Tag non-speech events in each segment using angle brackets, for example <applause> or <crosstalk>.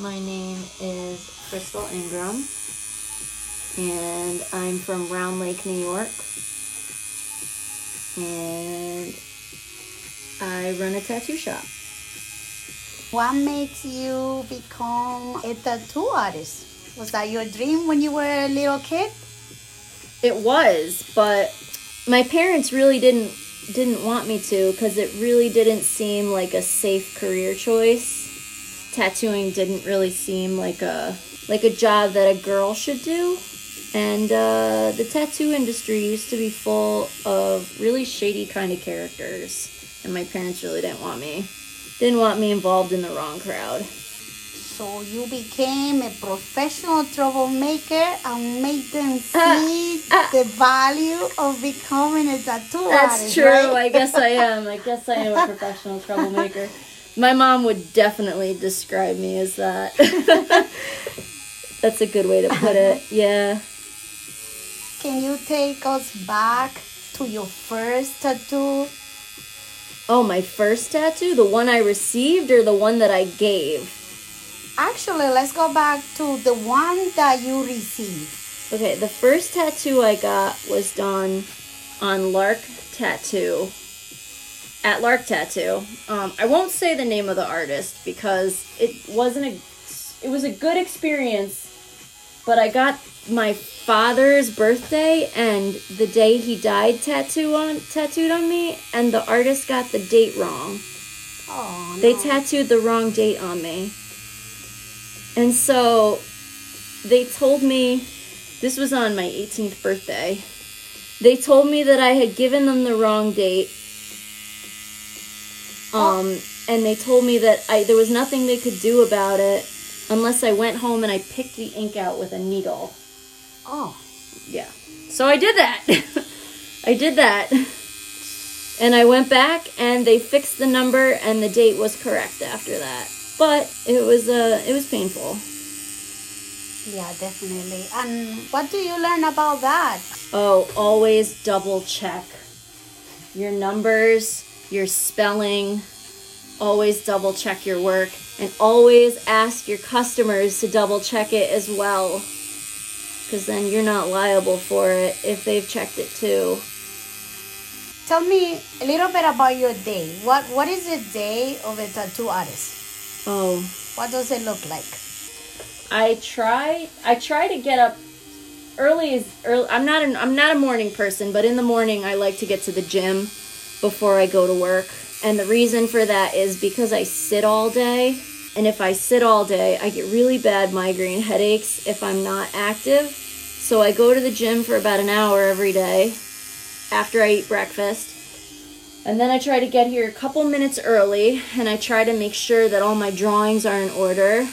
My name is Crystal Ingram, and I'm from Round Lake, New York. And I run a tattoo shop. What makes you become a tattoo artist? Was that your dream when you were a little kid? It was, but my parents really didn't didn't want me to because it really didn't seem like a safe career choice. Tattooing didn't really seem like a like a job that a girl should do. And uh, the tattoo industry used to be full of really shady kind of characters, and my parents really didn't want me didn't want me involved in the wrong crowd. So you became a professional troublemaker and made them see uh, uh, the value of becoming a tattoo That's artist, true. right? I guess I am. I guess I am a <laughs> professional troublemaker. My mom would definitely describe me as that. <laughs> That's a good way to put it. Yeah. Can you take us back to your first tattoo? Oh, my first tattoo? The one I received or the one that I gave? Actually, let's go back to the one that you received. Okay, the first tattoo I got was done on Lark Tattoo. At Lark Tattoo. Um, I won't say the name of the artist because it wasn't a. It was a good experience, but I got my father's birthday and the day he died tattoo on tattooed on me, and the artist got the date wrong. Oh, no. They tattooed the wrong date on me. And so they told me this was on my 18th birthday. They told me that I had given them the wrong date. Um, and they told me that I there was nothing they could do about it unless I went home and I picked the ink out with a needle. Oh. Yeah. So I did that. <laughs> I did that. And I went back and they fixed the number and the date was correct after that. But it was uh it was painful. Yeah, definitely. And what do you learn about that? Oh, always double check your numbers, your spelling, always double check your work and always ask your customers to double check it as well because then you're not liable for it if they've checked it too. Tell me a little bit about your day. What What is the day of a tattoo artist? Oh, What does it look like? I try I try to get up early as early I'm not an, I'm not a morning person, but in the morning I like to get to the gym before I go to work. And the reason for that is because I sit all day. And if I sit all day, I get really bad migraine headaches if I'm not active. So I go to the gym for about an hour every day after I eat breakfast. And then I try to get here a couple minutes early and I try to make sure that all my drawings are in order.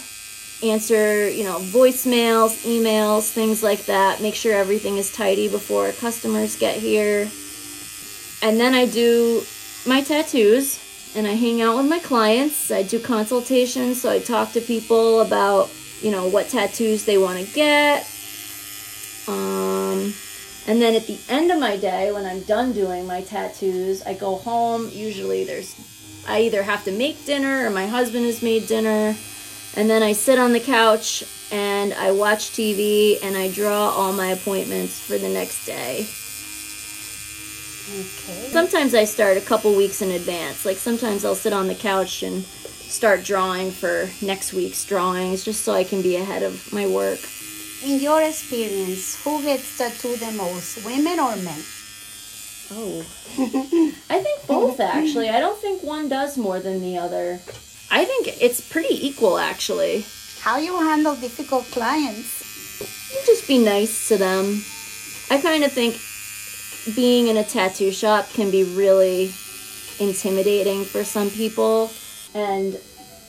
Answer, you know, voicemails, emails, things like that. Make sure everything is tidy before customers get here. And then I do my tattoos and I hang out with my clients. I do consultations, so I talk to people about, you know, what tattoos they want to get. Um, and then at the end of my day, when I'm done doing my tattoos, I go home. Usually there's, I either have to make dinner or my husband has made dinner. And then I sit on the couch and I watch TV and I draw all my appointments for the next day. Okay. Sometimes I start a couple weeks in advance. Like sometimes I'll sit on the couch and start drawing for next week's drawings just so I can be ahead of my work. In your experience, who gets tattooed the most, women or men? Oh. <laughs> I think both actually. I don't think one does more than the other. I think it's pretty equal actually. How you handle difficult clients? You just be nice to them. I kind of think being in a tattoo shop can be really intimidating for some people and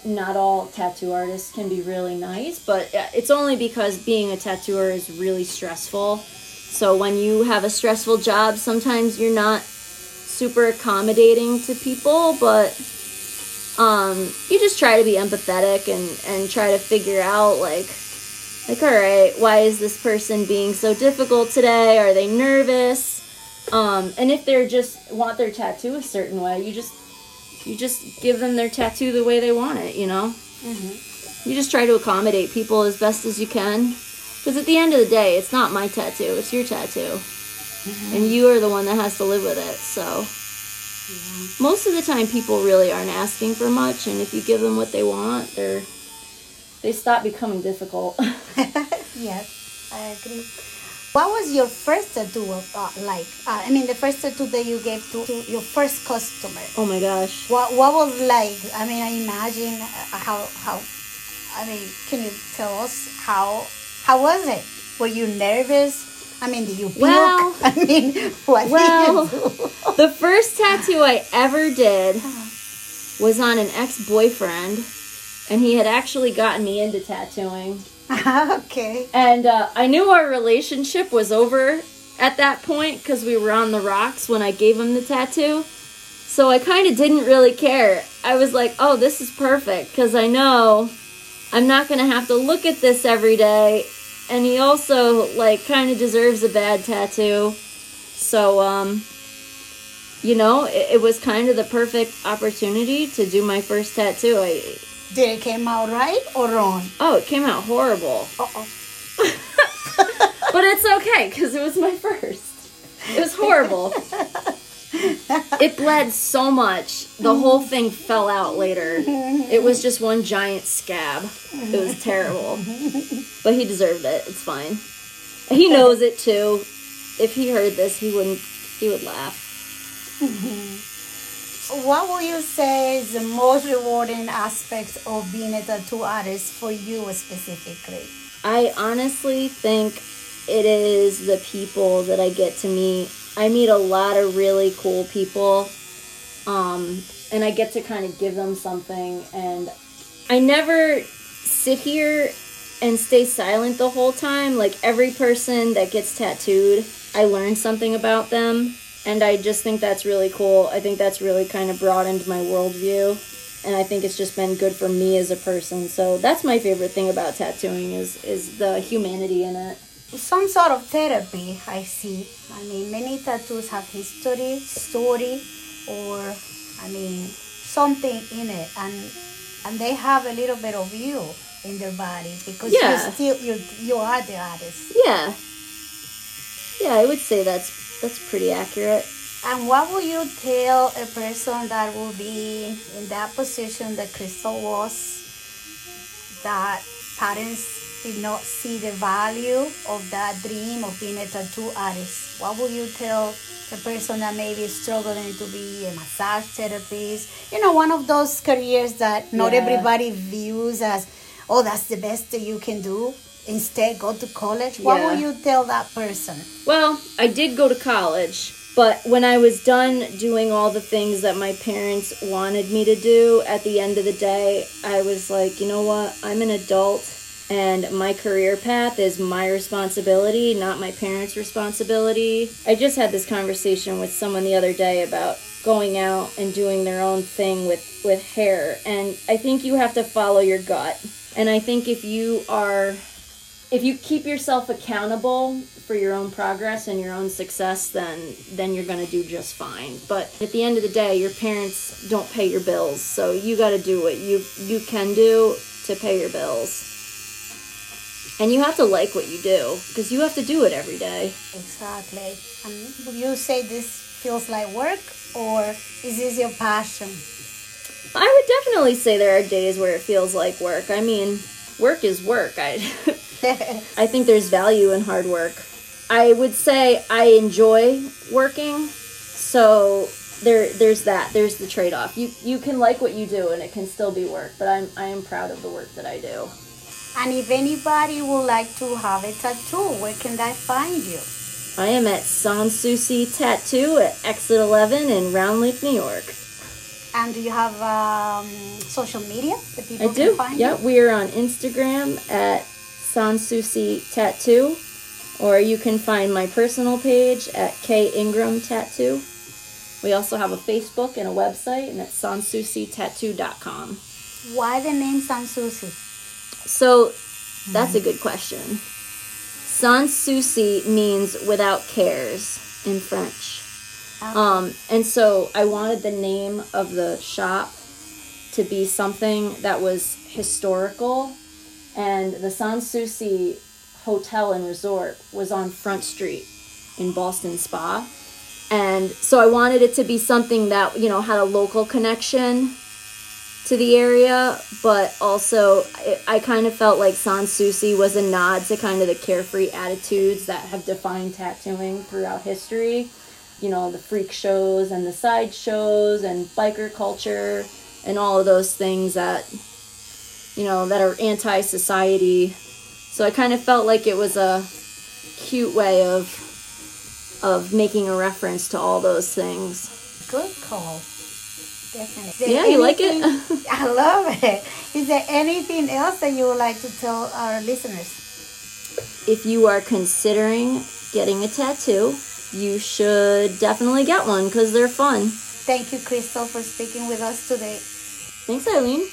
not all tattoo artists can be really nice, but it's only because being a tattooer is really stressful. So when you have a stressful job, sometimes you're not super accommodating to people, but um, you just try to be empathetic and, and try to figure out like like all right, why is this person being so difficult today? Are they nervous? Um, and if they're just want their tattoo a certain way, you just you just give them their tattoo the way they want it, you know. you just try to accommodate people as best as you can. Because at the end of the day, it's not my tattoo, it's your tattoo. And you are the one that has to live with it. So most of the time, people really aren't asking for much. And if you give them what they want, they're they stop becoming difficult. <laughs> <laughs> yes, I agree. What was your first tattoo uh, like? Uh, I mean, the first tattoo that you gave to, to your first customer. oh my gosh. What what was like? I mean, I imagine uh, how how. I mean, can you tell us how how was it? Were you nervous? I mean, did you puke? Well- <laughs> I mean, what Well- did you do? <laughs> The first tattoo I ever did was on an ex boyfriend, and he had actually gotten me into tattooing. <laughs> okay. And uh, I knew our relationship was over at that point because we were on the rocks when I gave him the tattoo. So I kind of didn't really care. I was like, oh, this is perfect because I know I'm not going to have to look at this every day. And he also, like, kind of deserves a bad tattoo. So, um, you know, it, it was kind of the perfect opportunity to do my first tattoo. I, Did it came out right or wrong? oh, it came out horrible. Uh-oh. <laughs> But it's okay because it was my first. It was horrible. <laughs> it bled so much. The whole thing fell out later. It was just one giant scab. It was terrible. But he deserved it. It's fine. He knows it too. If he heard this, he wouldn't he would laugh. Mm-hmm. What will you say is the most rewarding aspect of being a tattoo artist for you specifically? I honestly think it is the people that I get to meet. I meet a lot of really cool people. Um, and I get to kind of give them something and I never sit here and stay silent the whole time. Like every person that gets tattooed, I learn something about them. And I just think that's really cool. I think that's really kind of broadened my worldview. And I think it's just been good for me as a person. So that's my favorite thing about tattooing is is the humanity in it. Some sort of therapy, I see. I mean, many tattoos have history, story, or I mean, something in it, and and they have a little bit of you in their body because Yeah. you still you you are the artist. Yeah. Yeah, I would say that's that's pretty accurate. And what will you tell a person that will be in that position that Crystal was, that parents did not see the value of that dream of being a tattoo artist? What will you tell a person that may be struggling to be a massage therapist? You know, one of those careers that not Yeah. everybody views as, oh, that's the best that you can do. Instead, go to college. What will Yeah. you tell that person? Well, I did go to college, but when I was done doing all the things that my parents wanted me to do, at the end of the day, I was like, you know what? I'm an adult and my career path is my responsibility, not my parents' responsibility. I just had this conversation with someone the other day about going out and doing their own thing with with hair, and I think you have to follow your gut. And I think if you are if you keep yourself accountable for your own progress and your own success then then you're going to do just fine. But at the end of the day your parents don't pay your bills so you got to do what you you can do to pay your bills. And you have to like what you do because you have to do it every day. Exactly. And would you say this feels like work or is this your passion? i would definitely say there are days where it feels like work. I mean work is work. I <laughs> <laughs> I think there's value in hard work. I would say I enjoy working, so there there's that. There's the trade off. You you can like what you do and it can still be work, but I'm I am proud of the work that I do. and if anybody would like to have a tattoo, where can they find you? I am at Sanssouci Tattoo at Exit 11 in Round Lake, New York. And do you have um, social media that people I can do. find Yeah, you? we are on Instagram at Sanssouci Tattoo, or you can find my personal page at K Ingram Tattoo. We also have a Facebook and a website, and it's sanssoucitattoo.com. Why the name Sanssouci? So that's a good question. Sans souci means without cares in French. Um, and so I wanted the name of the shop to be something that was historical the Sans Souci Hotel and Resort was on Front Street in Ballston Spa. And so I wanted it to be something that, you know, had a local connection to the area, but also I, I kind of felt like Sans Souci was a nod to kind of the carefree attitudes that have defined tattooing throughout history. You know, the freak shows and the side shows and biker culture and all of those things that, you know, that are anti society. So I kind of felt like it was a cute way of of making a reference to all those things. Good call. Definitely. Yeah, you like it? <laughs> I love it. Is there anything else that you would like to tell our listeners? if you are considering getting a tattoo, you should definitely get one because they're fun. Thank you, Crystal, for speaking with us today. Thanks, Eileen.